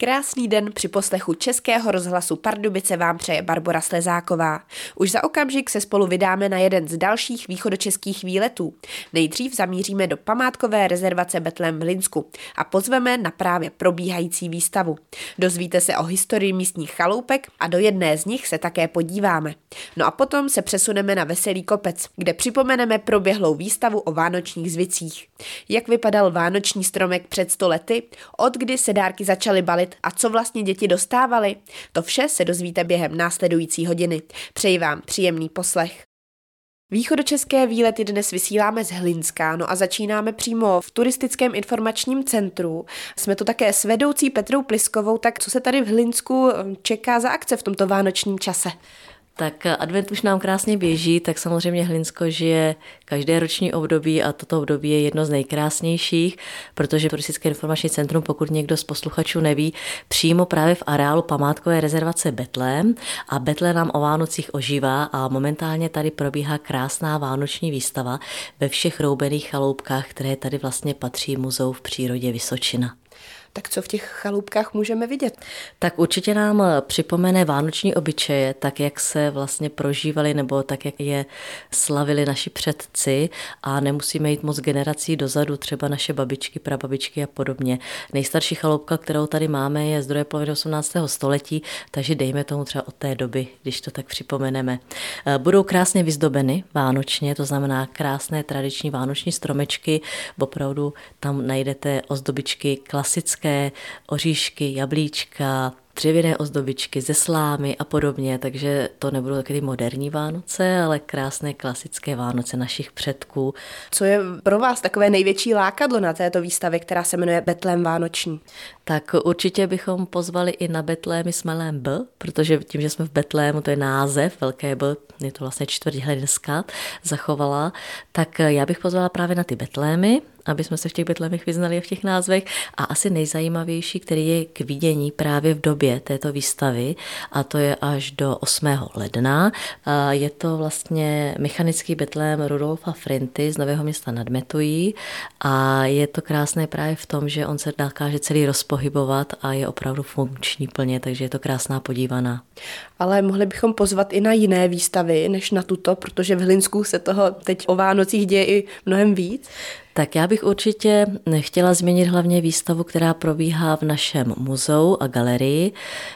Krásný den při poslechu Českého rozhlasu Pardubice vám přeje Barbara Slezáková. Už za okamžik se spolu vydáme na jeden z dalších východočeských výletů. Nejdřív zamíříme do památkové rezervace Betlem v Linsku a pozveme na právě probíhající výstavu. Dozvíte se o historii místních chaloupek a do jedné z nich se také podíváme. No a potom se přesuneme na Veselý kopec, kde připomeneme proběhlou výstavu o vánočních zvicích. Jak vypadal vánoční stromek před sto lety, od kdy se dárky začaly balit bavit a co vlastně děti dostávaly? To vše se dozvíte během následující hodiny. Přeji vám příjemný poslech. Východočeské výlety dnes vysíláme z Hlinská, no a začínáme přímo v turistickém informačním centru. Jsme tu také s vedoucí Petrou Pliskovou, tak co se tady v Hlinsku čeká za akce v tomto vánočním čase? Tak advent už nám krásně běží, tak samozřejmě Hlinsko žije každé roční období a toto období je jedno z nejkrásnějších, protože Turistické informační centrum, pokud někdo z posluchačů neví, přímo právě v areálu památkové rezervace Betlém a Betlém nám o Vánocích ožívá a momentálně tady probíhá krásná vánoční výstava ve všech roubených chaloupkách, které tady vlastně patří muzeu v přírodě Vysočina. Tak co v těch chalupkách můžeme vidět? Tak určitě nám připomene vánoční obyčeje, tak jak se vlastně prožívali nebo tak jak je slavili naši předci a nemusíme jít moc generací dozadu, třeba naše babičky, prababičky a podobně. Nejstarší chaloupka, kterou tady máme, je z druhé poloviny 18. století, takže dejme tomu třeba od té doby, když to tak připomeneme. Eh, budou krásně vyzdobeny vánočně, to znamená krásné tradiční vánoční stromečky, opravdu tam najdete ozdobičky klasické klasické oříšky, jablíčka, dřevěné ozdobičky ze slámy a podobně, takže to nebudou taky moderní Vánoce, ale krásné klasické Vánoce našich předků. Co je pro vás takové největší lákadlo na této výstavě, která se jmenuje Betlém Vánoční? Tak určitě bychom pozvali i na Betlémy s malém B, protože tím, že jsme v Betlému, to je název, velké B, je to vlastně čtvrť Hledenská, zachovala, tak já bych pozvala právě na ty Betlémy, aby jsme se v těch betlemech vyznali v těch názvech. A asi nejzajímavější, který je k vidění právě v době této výstavy, a to je až do 8. ledna. Je to vlastně mechanický betlém Rudolfa Frinty z Nového města nad Metují a je to krásné právě v tom, že on se dokáže celý rozpohybovat a je opravdu funkční plně, takže je to krásná podívaná. Ale mohli bychom pozvat i na jiné výstavy, než na tuto, protože v Hlinsku se toho teď o Vánocích děje i mnohem víc. Tak já bych určitě chtěla změnit hlavně výstavu, která probíhá v našem muzeu a galerii,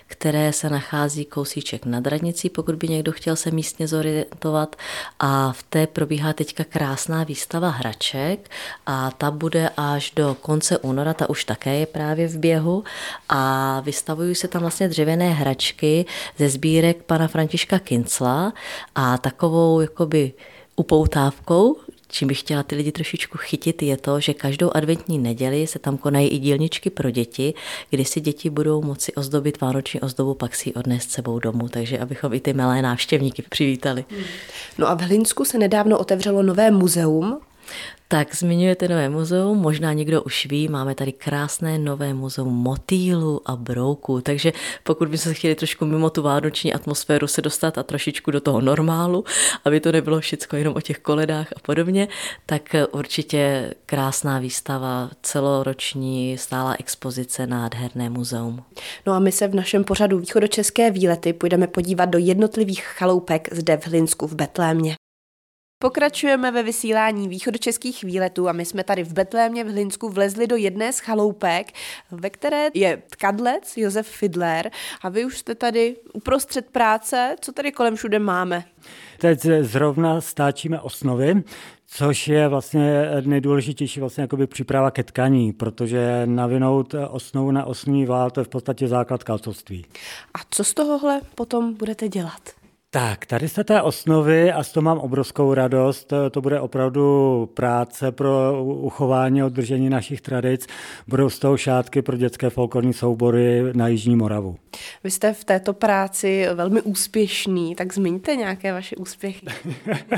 které se nachází kousíček nad radnicí, pokud by někdo chtěl se místně zorientovat. A v té probíhá teďka krásná výstava hraček a ta bude až do konce února, ta už také je právě v běhu a vystavují se tam vlastně dřevěné hračky ze sbírek pana Františka Kincla a takovou jakoby upoutávkou čím bych chtěla ty lidi trošičku chytit, je to, že každou adventní neděli se tam konají i dílničky pro děti, kdy si děti budou moci ozdobit vánoční ozdobu, pak si ji odnést sebou domů, takže abychom i ty milé návštěvníky přivítali. No a v Hlinsku se nedávno otevřelo nové muzeum tak zmiňujete nové muzeum, možná někdo už ví, máme tady krásné nové muzeum motýlu a brouku, takže pokud byste se chtěli trošku mimo tu vánoční atmosféru se dostat a trošičku do toho normálu, aby to nebylo všechno jenom o těch koledách a podobně, tak určitě krásná výstava, celoroční stála expozice, nádherné muzeum. No a my se v našem pořadu Východočeské výlety půjdeme podívat do jednotlivých chaloupek zde v Hlinsku v Betlémě. Pokračujeme ve vysílání východočeských výletů a my jsme tady v Betlémě v Hlinsku vlezli do jedné z chaloupek, ve které je tkadlec Josef Fidler a vy už jste tady uprostřed práce. Co tady kolem všude máme? Teď zrovna stáčíme osnovy, což je vlastně nejdůležitější vlastně jakoby příprava ke tkaní, protože navinout osnovu na osnovní vál, to je v podstatě základ kalcovství. A co z tohohle potom budete dělat? Tak, tady se té osnovy a z toho mám obrovskou radost. To bude opravdu práce pro uchování a udržení našich tradic. Budou z toho šátky pro dětské folklorní soubory na Jižní Moravu. Vy jste v této práci velmi úspěšný, tak zmiňte nějaké vaše úspěchy.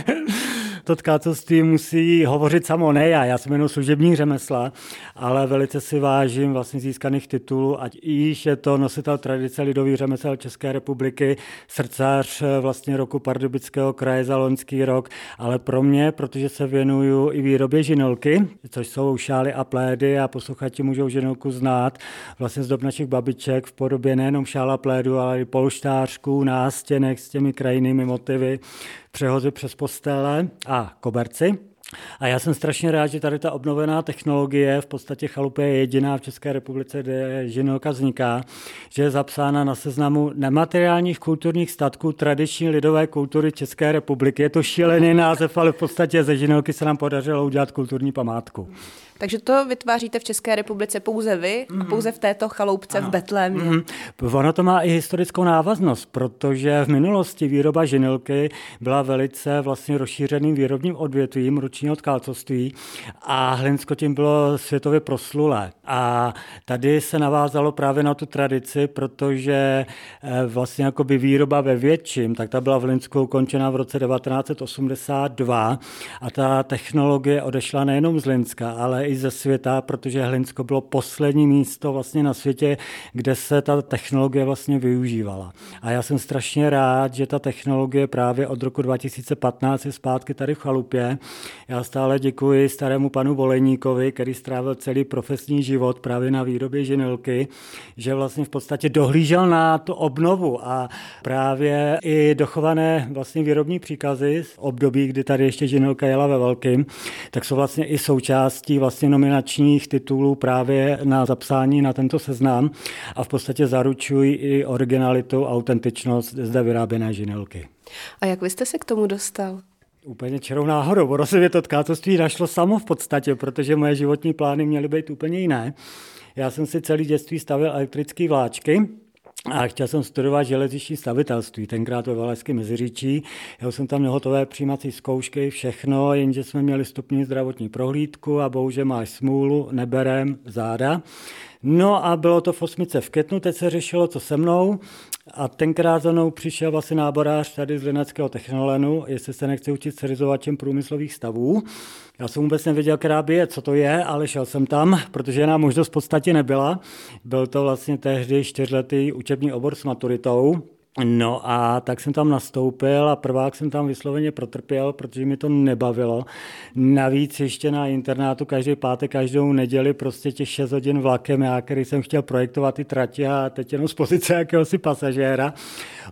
to tkácovství musí hovořit samo, ne já, já jsem jenom služební řemesla, ale velice si vážím vlastně získaných titulů, ať již je to nositel tradice lidový řemesel České republiky, srdcař eh, vlastně roku Pardubického kraje za loňský rok, ale pro mě, protože se věnuju i výrobě žinolky, což jsou šály a plédy a posluchači můžou žinolku znát vlastně z dob našich babiček v podobě nejenom šála plédu, ale i polštářků, nástěnek s těmi krajinými motivy, přehozy přes postele a koberci. A já jsem strašně rád, že tady ta obnovená technologie v podstatě chalupě je jediná v České republice, kde žinolka vzniká, že je zapsána na seznamu nemateriálních kulturních statků tradiční lidové kultury České republiky. Je to šílený název, ale v podstatě ze žinolky se nám podařilo udělat kulturní památku. Takže to vytváříte v České republice pouze vy mm. a mhm. pouze v této chaloupce ano. v Betlémě. Mm. Ono to má i historickou návaznost, protože v minulosti výroba žinilky byla velice vlastně rozšířeným výrobním odvětvím ručního tkálcovství a Hlinsko tím bylo světově proslulé. A tady se navázalo právě na tu tradici, protože eh, vlastně jakoby výroba ve větším, tak ta byla v Hlinsku ukončena v roce 1982 a ta technologie odešla nejenom z Hlinska, ale i ze světa, protože Hlinsko bylo poslední místo vlastně na světě, kde se ta technologie vlastně využívala. A já jsem strašně rád, že ta technologie právě od roku 2015 je zpátky tady v chalupě. Já stále děkuji starému panu Voleníkovi, který strávil celý profesní život právě na výrobě žinilky, že vlastně v podstatě dohlížel na tu obnovu a právě i dochované vlastně výrobní příkazy z období, kdy tady ještě žinilka jela ve velkým, tak jsou vlastně i součástí vlastně vlastně nominačních titulů právě na zapsání na tento seznam a v podstatě zaručují i originalitu, autentičnost zde vyráběné žinelky. A jak vy jste se k tomu dostal? Úplně čerou náhodou. Ono se mě to tkácovství našlo samo v podstatě, protože moje životní plány měly být úplně jiné. Já jsem si celý dětství stavil elektrické vláčky, a chtěl jsem studovat železniční stavitelství, tenkrát ve Valašském Meziříčí. Já jsem tam měl hotové přijímací zkoušky, všechno, jenže jsme měli stupní zdravotní prohlídku a bohužel máš smůlu, neberem záda. No a bylo to v osmice v Ketnu, teď se řešilo, co se mnou. A tenkrát za mnou přišel vlastně náborář tady z Lineckého technolenu, jestli se nechci učit serizovačem průmyslových stavů. Já jsem vůbec nevěděl, která by je, co to je, ale šel jsem tam, protože jiná možnost v podstatě nebyla. Byl to vlastně tehdy čtyřletý učební obor s maturitou, No a tak jsem tam nastoupil a prvák jsem tam vysloveně protrpěl, protože mi to nebavilo. Navíc ještě na internátu každý pátek, každou neděli prostě těch 6 hodin vlakem, já, který jsem chtěl projektovat ty trati a teď jenom z pozice jakéhosi pasažéra.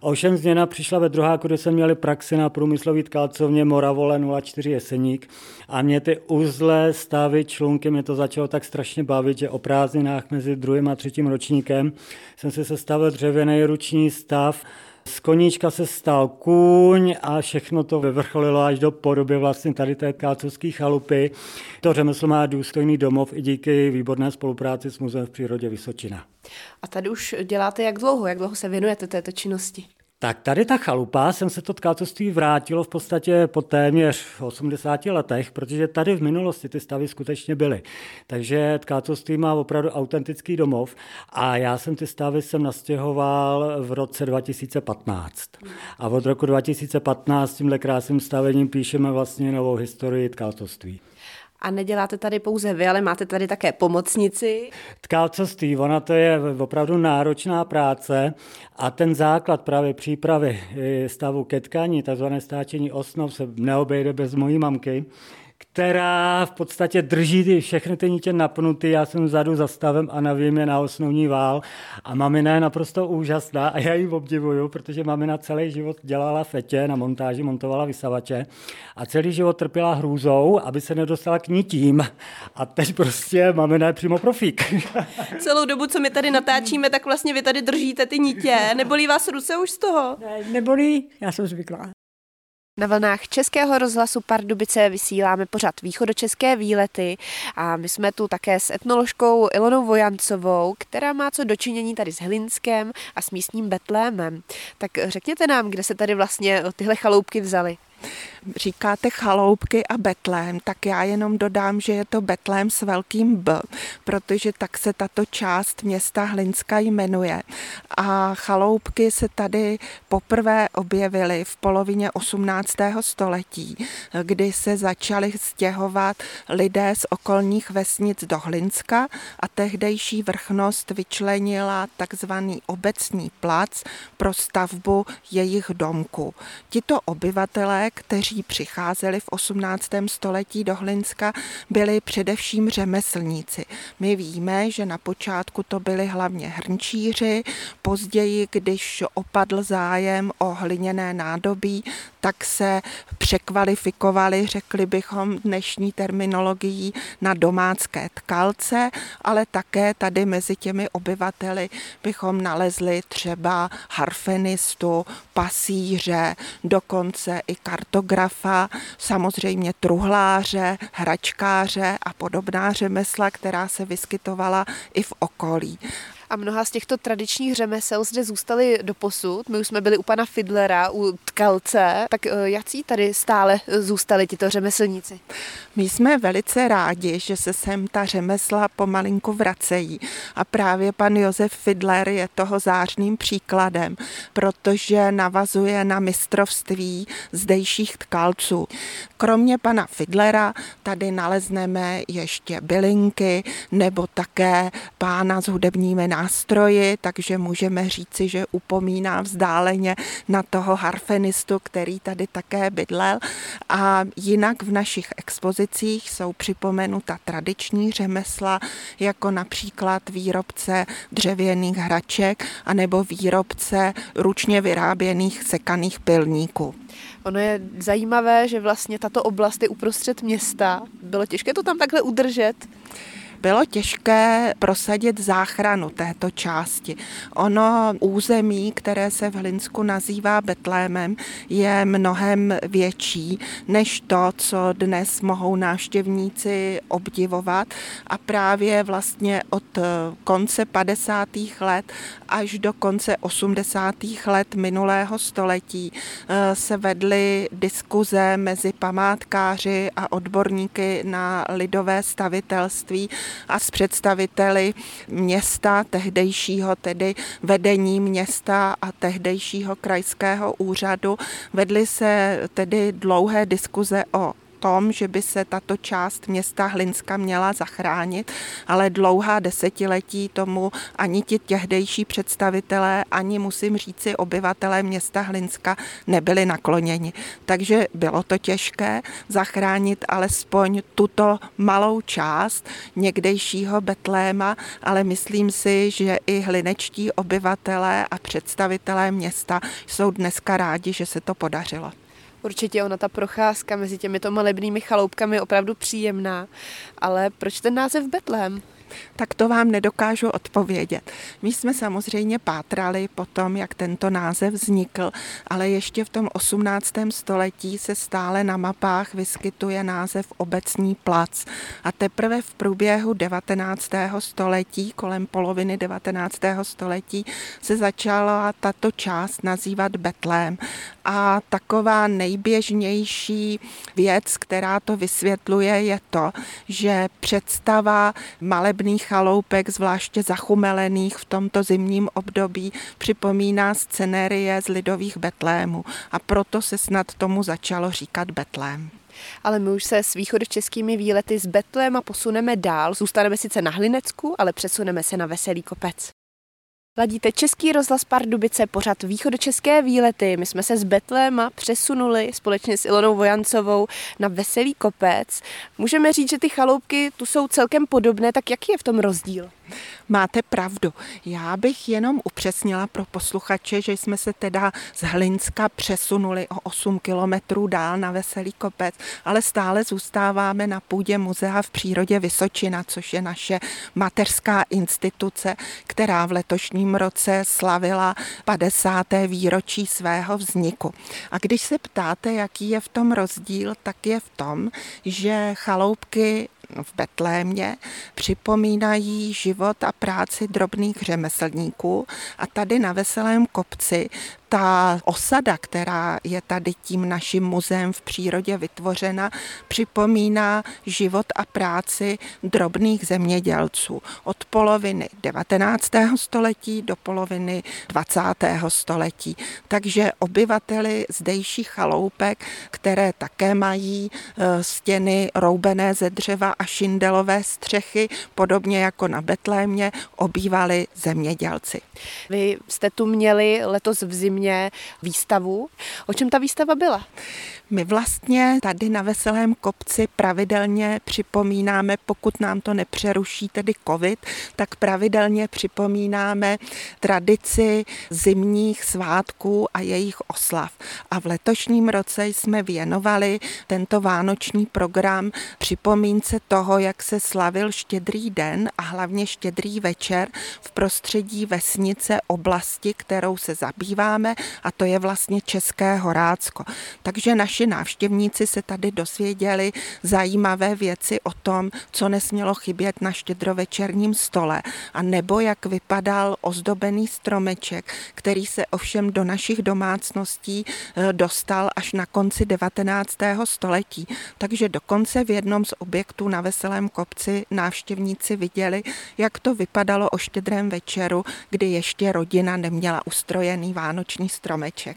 Ovšem změna přišla ve druháku, kde jsem měli praxi na průmyslový tkálcovně Moravole 04 Jeseník a mě ty uzle, stavy, člunky, mě to začalo tak strašně bavit, že o prázdninách mezi druhým a třetím ročníkem jsem si sestavil dřevěný ruční stav, z koníčka se stal kůň a všechno to vyvrcholilo až do podoby vlastně tady té kácovské chalupy. To řemeslo má důstojný domov i díky výborné spolupráci s Muzeem v přírodě Vysočina. A tady už děláte jak dlouho? Jak dlouho se věnujete této činnosti? Tak tady ta chalupa, jsem se to tkácovství vrátilo v podstatě po téměř 80 letech, protože tady v minulosti ty stavy skutečně byly. Takže tkácovství má opravdu autentický domov a já jsem ty stavy jsem nastěhoval v roce 2015. A od roku 2015 tímhle krásným stavením píšeme vlastně novou historii tkácovství. A neděláte tady pouze vy, ale máte tady také pomocnici. Tkálcovství, ona to je opravdu náročná práce a ten základ právě přípravy stavu ke tkání, takzvané stáčení osnov, se neobejde bez mojí mamky která v podstatě drží ty, všechny ty nitě napnuty. Já jsem vzadu za stavem a navím je na osnovní vál. A mamina je naprosto úžasná a já ji obdivuju, protože mamina celý život dělala fetě, na montáži montovala vysavače a celý život trpěla hrůzou, aby se nedostala k nitím. A teď prostě mamina je přímo profík. Celou dobu, co my tady natáčíme, tak vlastně vy tady držíte ty nitě. Nebolí vás ruce už z toho? Ne, nebolí, já jsem zvyklá. Na vlnách Českého rozhlasu Pardubice vysíláme pořád východočeské výlety a my jsme tu také s etnoložkou Ilonou Vojancovou, která má co dočinění tady s Hlinskem a s místním Betlémem. Tak řekněte nám, kde se tady vlastně tyhle chaloupky vzaly. Říkáte chaloupky a Betlém, tak já jenom dodám, že je to Betlém s velkým B, protože tak se tato část města Hlinska jmenuje. A chaloupky se tady poprvé objevily v polovině 18. století, kdy se začaly stěhovat lidé z okolních vesnic do Hlinska a tehdejší vrchnost vyčlenila takzvaný obecní plac pro stavbu jejich domku. Tito obyvatelé, kteří přicházeli v 18. století do Hlinska, byli především řemeslníci. My víme, že na počátku to byli hlavně hrnčíři, později, když opadl zájem o hliněné nádobí, tak se překvalifikovali, řekli bychom dnešní terminologií, na domácké tkalce, ale také tady mezi těmi obyvateli bychom nalezli třeba harfenistu, pasíře, dokonce i kartografa, samozřejmě truhláře, hračkáře a podobná řemesla, která se vyskytovala i v okolí a mnoha z těchto tradičních řemesel zde zůstaly do posud. My už jsme byli u pana Fidlera, u tkalce, tak eh, jaký tady stále zůstali tito řemeslníci? My jsme velice rádi, že se sem ta řemesla pomalinku vracejí a právě pan Josef Fidler je toho zářným příkladem, protože navazuje na mistrovství zdejších tkalců. Kromě pana Fidlera tady nalezneme ještě bylinky nebo také pána s hudebními nástroji, takže můžeme říci, že upomíná vzdáleně na toho harfenistu, který tady také bydlel. A jinak v našich expozicích jsou připomenuta tradiční řemesla, jako například výrobce dřevěných hraček anebo výrobce ručně vyráběných sekaných pilníků. Ono je zajímavé, že vlastně tato oblast je uprostřed města. Bylo těžké to tam takhle udržet? Bylo těžké prosadit záchranu této části. Ono území, které se v Hlinsku nazývá Betlémem, je mnohem větší než to, co dnes mohou návštěvníci obdivovat a právě vlastně od konce 50. let až do konce 80. let minulého století eh, se vedly diskuze mezi památkáři a odborníky na lidové stavitelství a s představiteli města, tehdejšího tedy vedení města a tehdejšího krajského úřadu. Vedly se tedy dlouhé diskuze o tom, že by se tato část města Hlinska měla zachránit, ale dlouhá desetiletí tomu ani ti těhdejší představitelé, ani musím říci obyvatelé města Hlinska nebyli nakloněni. Takže bylo to těžké zachránit alespoň tuto malou část někdejšího Betléma, ale myslím si, že i hlinečtí obyvatelé a představitelé města jsou dneska rádi, že se to podařilo. Určitě ona ta procházka mezi těmito malebnými chaloupkami je opravdu příjemná. Ale proč ten název Betlém? Tak to vám nedokážu odpovědět. My jsme samozřejmě pátrali po tom, jak tento název vznikl, ale ještě v tom 18. století se stále na mapách vyskytuje název Obecní plac. A teprve v průběhu 19. století, kolem poloviny 19. století, se začala tato část nazývat Betlém. A taková nejběžnější věc, která to vysvětluje, je to, že představa malební malebných chaloupek, zvláště zachumelených v tomto zimním období, připomíná scenérie z lidových Betlémů a proto se snad tomu začalo říkat Betlém. Ale my už se s východočeskými výlety z Betléma posuneme dál. Zůstaneme sice na Hlinecku, ale přesuneme se na Veselý kopec. Ladíte Český rozhlas Pardubice, pořad východočeské výlety. My jsme se z Betléma přesunuli společně s Ilonou Vojancovou na Veselý kopec. Můžeme říct, že ty chaloupky tu jsou celkem podobné, tak jaký je v tom rozdíl? Máte pravdu. Já bych jenom upřesnila pro posluchače, že jsme se teda z Hlinska přesunuli o 8 kilometrů dál na Veselý kopec, ale stále zůstáváme na půdě muzea v přírodě Vysočina, což je naše mateřská instituce, která v letošním roce slavila 50. výročí svého vzniku. A když se ptáte, jaký je v tom rozdíl, tak je v tom, že chaloupky v Betlémě připomínají život a práci drobných řemeslníků a tady na Veselém kopci ta osada, která je tady tím naším muzeem v přírodě vytvořena, připomíná život a práci drobných zemědělců od poloviny 19. století do poloviny 20. století. Takže obyvateli zdejších chaloupek, které také mají e, stěny roubené ze dřeva a šindelové střechy, podobně jako na Betlémě, obývali zemědělci. Vy jste tu měli letos v zimě výstavu. O čem ta výstava byla? My vlastně tady na Veselém kopci pravidelně připomínáme, pokud nám to nepřeruší tedy covid, tak pravidelně připomínáme tradici zimních svátků a jejich oslav. A v letošním roce jsme věnovali tento vánoční program připomínce toho, jak se slavil štědrý den a hlavně štědrý večer v prostředí vesnice oblasti, kterou se zabýváme a to je vlastně České Horácko. Takže naši návštěvníci se tady dosvěděli zajímavé věci o tom, co nesmělo chybět na štědrovečerním stole a nebo jak vypadal ozdobený stromeček, který se ovšem do našich domácností eh, dostal až na konci 19. století. Takže dokonce v jednom z objektů na Veselém kopci návštěvníci viděli, jak to vypadalo o štědrém večeru, kdy ještě rodina neměla ustrojený vánoční stromeček.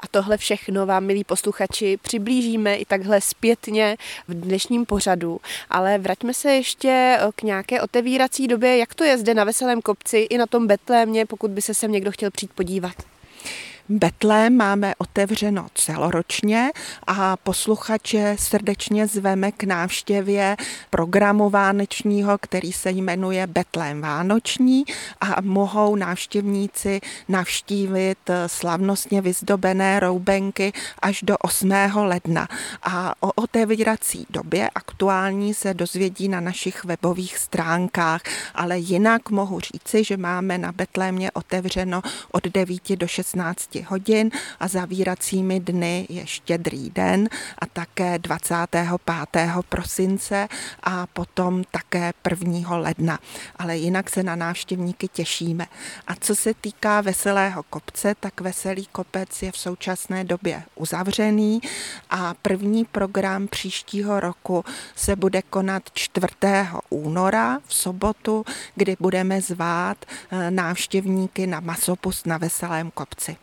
A tohle všechno vám, milí posluchači, přiblížíme i takhle zpětně v dnešním pořadu. Ale vraťme se ještě eh, k nějaké otevírací době, jak to je zde na Veselém kopci i na tom Betlémě, pokud by se sem někdo chtěl přijít podívat. Betlém máme otevřeno celoročně a posluchače srdečně zveme k návštěvě programu vánečního, který se jmenuje Betlém Vánoční a mohou návštěvníci navštívit slavnostně vyzdobené roubenky až do 8. ledna. A o otevírací době aktuální se dozvědí na našich webových stránkách, ale jinak mohu říci, že máme na Betlémě otevřeno od 9 do 16 hodin a zavíracími dny je štědrý den a také 25. prosince a potom také 1. ledna. Ale jinak se na návštěvníky těšíme. A co se týká Veselého kopce, tak Veselý kopec je v současné době uzavřený a první program příštího roku se bude konat 4. února v sobotu, kdy budeme zvát eh, návštěvníky na masopust na Veselém kopci.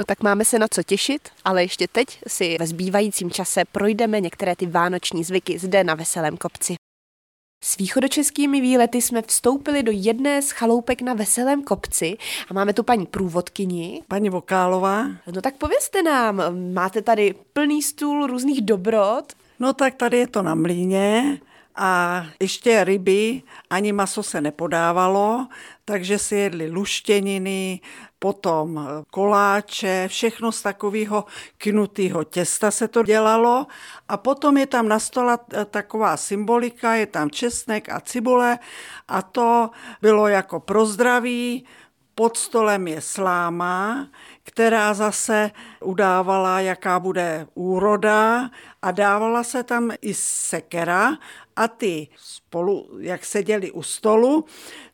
No tak máme se na co těšit, ale ještě teď si ve zbývajícím čase projdeme některé ty vánoční zvyky zde na Veselém kopci. S východočeskými výlety jsme vstoupili do jedné z chaloupek na Veselém kopci a máme tu paní průvodkyni. Paní Vokálová. No tak povězte nám, máte tady plný stůl různých dobrot. No tak tady je to na mlíně a ještě ryby, ani maso se nepodávalo, takže si jedli luštěniny, potom koláče, všechno z takového knutého těsta se to dělalo. A potom je tam na stole taková symbolika, je tam česnek a cibule. A to bylo jako pro zdraví, pod stolem je sláma, která zase udávala, jaká bude úroda. A dávala se tam i sekera. A ty spolu, jak seděli u stolu,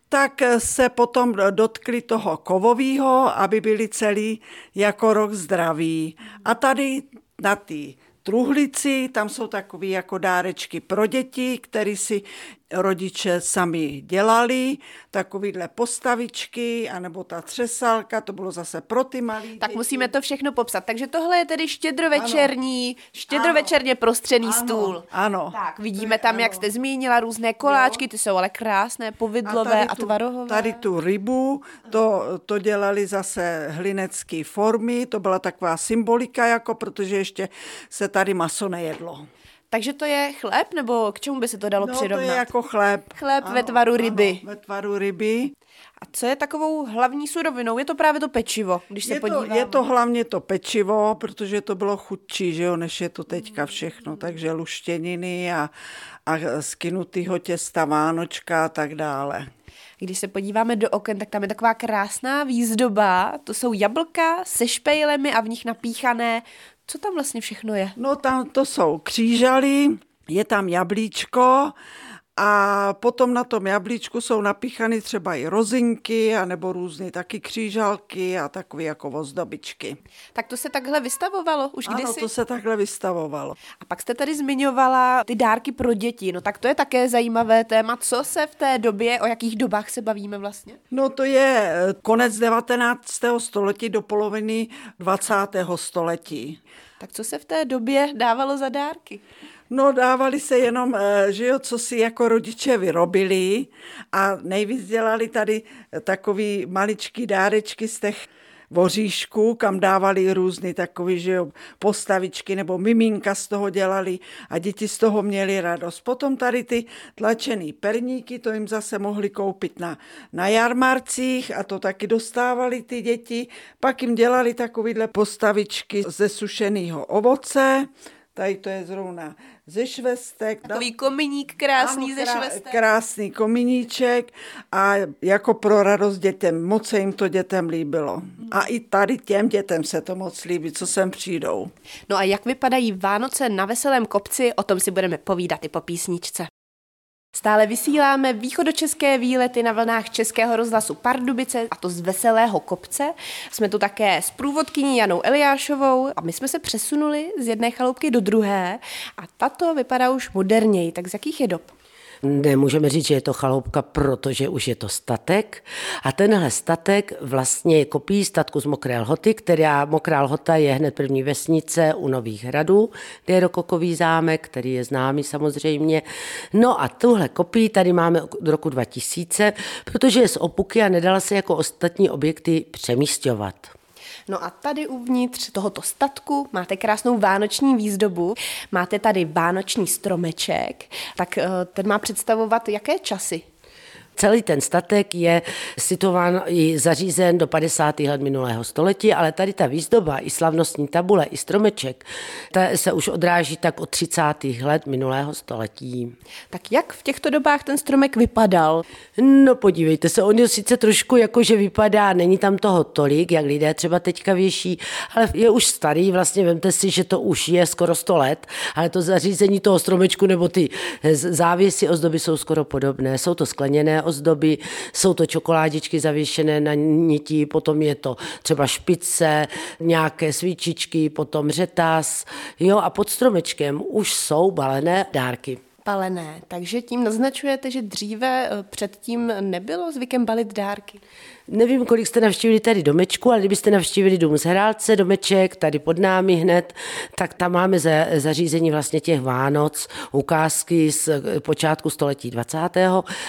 tak se potom dotkli toho kovového, aby byli celý jako rok zdraví. A tady na ty truhlici, tam jsou takové jako dárečky pro děti, které si rodiče sami dělali, takovýhle postavičky, anebo ta třesalka, to bylo zase pro ty malí Tak děti. musíme to všechno popsat. Takže tohle je tedy štědrovečerní, ano. štědrovečerně ano. prostřený ano. stůl. Ano. Tak, vidíme tam, ano. jak jste zmínila, různé koláčky, jo. ty jsou ale krásné, povidlové a, a tvarohové. Tady tu rybu, to, to dělali zase hlinecké formy, to byla taková symbolika, jako protože ještě se tady maso nejedlo. Takže to je chléb, nebo k čemu by se to dalo no, přirovnat? to je jako chléb. Chléb ano, ve tvaru ryby. Ano, ve tvaru ryby. A co je takovou hlavní surovinou? Je to právě to pečivo, když se je podíváme. To, je to hlavně to pečivo, protože to bylo chudší, že jo, než je to teďka všechno. Takže luštěniny a, a skinutýho těsta, vánočka a tak dále. Když se podíváme do oken, tak tam je taková krásná výzdoba. To jsou jablka se špejlemi a v nich napíchané co tam vlastně všechno je? No tam to jsou křížaly, je tam jablíčko a potom na tom jablíčku jsou napíchané třeba i rozinky, anebo různé taky křížalky a takové jako ozdobičky. Tak to se takhle vystavovalo už ano, kdysi? to se takhle vystavovalo. A pak jste tady zmiňovala ty dárky pro děti, no tak to je také zajímavé téma. Co se v té době, o jakých dobách se bavíme vlastně? No to je eh, konec 19. století do poloviny 20. století. Tak co se v té době dávalo za dárky? No dávali se jenom, eh, že jo, co si jako rodiče vyrobili a nejvíc dělali tady takový maličký dárečky z těch voříšku, kam dávali různé takové, že jo, postavičky nebo miminka z toho dělali a děti z toho měli radost. Potom tady ty tlačený perníky, to jim zase mohli koupit na, na jarmarcích a to taky dostávali ty děti. Pak jim dělali takovýhle postavičky ze sušeného ovoce, tady to je zrovna ze švestek. Takový kominík krásný ano, ze švestek. Krásný kominíček a jako pro radost dětem. Moc se jim to dětem líbilo. A i tady těm dětem se to moc líbí, co sem přijdou. No a jak vypadají Vánoce na Veselém kopci, o tom si budeme povídat i po písničce. Stále vysíláme východočeské výlety na vlnách Českého rozhlasu Pardubice, a to z Veselého kopce. Jsme tu také s průvodkyní Janou Eliášovou a my jsme se přesunuli z jedné chaloupky do druhé a tato vypadá už moderněji. Tak z jakých je dob? Nemůžeme říct, že je to chaloupka, protože už je to statek. A tenhle statek vlastně je kopí statku z Mokré lhoty, která Mokrá lhota je hned první vesnice u Nových hradů, kde je rokokový zámek, který je známý samozřejmě. No a tuhle kopí tady máme od roku 2000, protože je z opuky a nedala se jako ostatní objekty přemístěvat. No a tady uvnitř tohoto statku máte krásnou vánoční výzdobu, máte tady vánoční stromeček, tak eh, ten má představovat jaké časy? Celý ten statek je situován i zařízen do 50. let minulého století, ale tady ta výzdoba, i slavnostní tabule, i stromeček, ta se už odráží tak od 30. let minulého století. Tak jak v těchto dobách ten stromek vypadal? No podívejte se, on je sice trošku jako, že vypadá, není tam toho tolik, jak lidé třeba teďka věší, ale je už starý, vlastně vemte si, že to už je skoro 100 let, ale to zařízení toho stromečku nebo ty závěsy ozdoby jsou skoro podobné. Jsou to skleněné ozdoby, jsou to čokoládičky zavěšené na niti, potom je to třeba špice, nějaké svíčičky, potom řetas, jo, a pod stromečkem už jsou balené dárky balené. Takže tím naznačujete, že dříve eh, předtím nebylo zvykem balit dárky. Nevím, kolik jste navštívili tady domečku, ale kdybyste navštívili dům z Hrálce, domeček tady pod námi hned, tak tam máme za, zařízení vlastně těch Vánoc, ukázky z počátku století 20.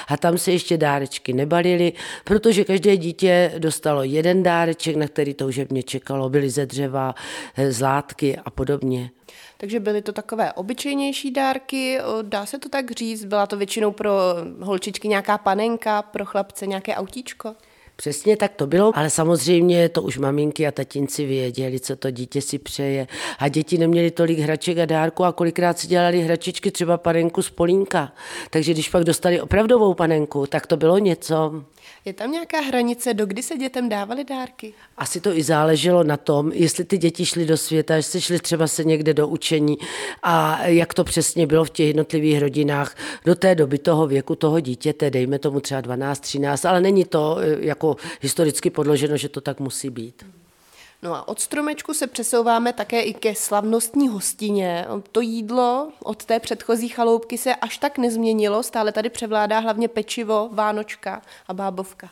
a tam se ještě dárečky nebalily, protože každé dítě dostalo jeden dáreček, na který toužebně čekalo, byly ze dřeva, eh, z látky a podobně. Takže byly to takové obyčejnější dárky, dá se to tak říct, byla to většinou pro holčičky nějaká panenka, pro chlapce nějaké autíčko? Přesně tak to bylo, ale samozřejmě to už maminky a tatínci věděli, co to dítě si přeje. A děti neměly tolik hraček a dárku a kolikrát si dělali hračičky třeba panenku z polínka. Takže když pak dostali opravdovou panenku, tak to bylo něco. Je tam nějaká hranice, do kdy se dětem dávaly dárky? Asi to i záleželo na tom, jestli ty děti šly do světa, jestli šly třeba se někde do učení a jak to přesně bylo v těch jednotlivých rodinách do té doby toho věku toho dítěte, dejme tomu třeba 12, 13, ale není to eh, jako historicky podloženo, že to tak musí být. No a od stromečku se přesouváme také i ke slavnostní hostině. To jídlo od té předchozí chaloupky se až tak nezměnilo, stále tady převládá hlavně pečivo, vánočka a bábovka.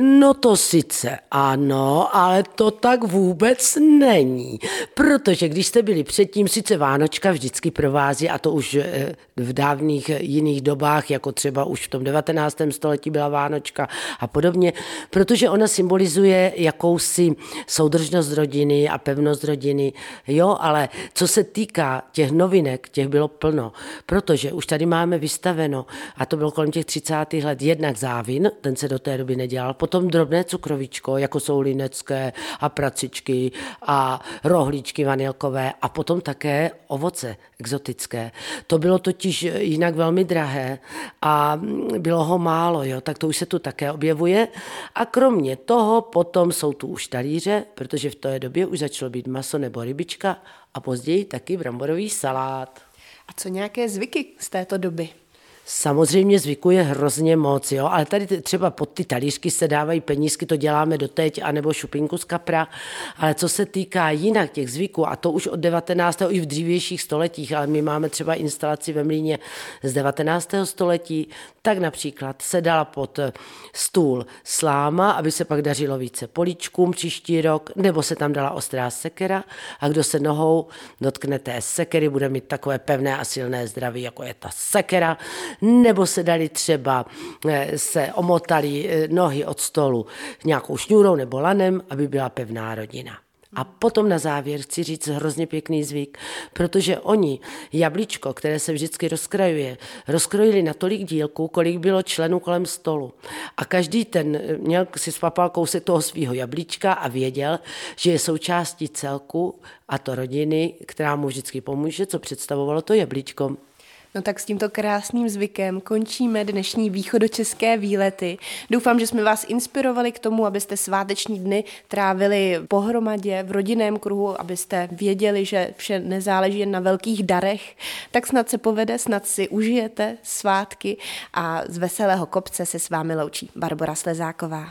No to sice ano, ale to tak vůbec není. Protože když jste byli předtím, sice Vánočka vždycky provází, a to už eh, v dávných jiných dobách, jako třeba už v tom 19. století byla Vánočka a podobně, protože ona symbolizuje jakousi soudržnost rodiny a pevnost rodiny. Jo, ale co se týká těch novinek, těch bylo plno, protože už tady máme vystaveno, a to bylo kolem těch 30. let, jednak závin, ten se do té doby nedělal, potom drobné cukrovíčko, jako jsou linecké a pracičky a rohlíčky vanilkové a potom také ovoce exotické. To bylo totiž jinak velmi drahé a bylo ho málo, jo, tak to už se tu také objevuje. A kromě toho potom jsou tu už talíře, protože v té době už začalo být maso nebo rybička a později taky bramborový salát. A co nějaké zvyky z této doby? Samozřejmě zvyku je hrozně moc, jo? ale tady třeba pod ty talířky se dávají penízky, to děláme doteď, anebo šupinku z kapra, ale co se týká jinak těch zvyků, a to už od 19. i v dřívějších stoletích, ale my máme třeba instalaci ve Mlíně z 19. století, tak například se dala pod stůl sláma, aby se pak dařilo více poličkům příští rok, nebo se tam dala ostrá sekera a kdo se nohou dotkne té sekery, bude mít takové pevné a silné zdraví, jako je ta sekera, nebo se dali třeba, eh, se omotali eh, nohy od stolu nějakou šňůrou nebo lanem, aby byla pevná rodina. A potom na závěr chci říct hrozně pěkný zvyk, protože oni jablíčko, které se vždycky rozkrajuje, rozkrojili na tolik dílků, kolik bylo členů kolem stolu. A každý ten měl si spapal kousek toho svého jablíčka a věděl, že je součástí celku a to rodiny, která mu vždycky pomůže, co představovalo to jablíčko. No tak s tímto krásným zvykem končíme dnešní východočeské výlety. Doufám, že jsme vás inspirovali k tomu, abyste sváteční dny trávili pohromadě v rodinném kruhu, abyste věděli, že vše nezáleží jen na velkých darech. Tak snad se povede, snad si užijete svátky a z veselého kopce se s vámi loučí Barbara Slezáková.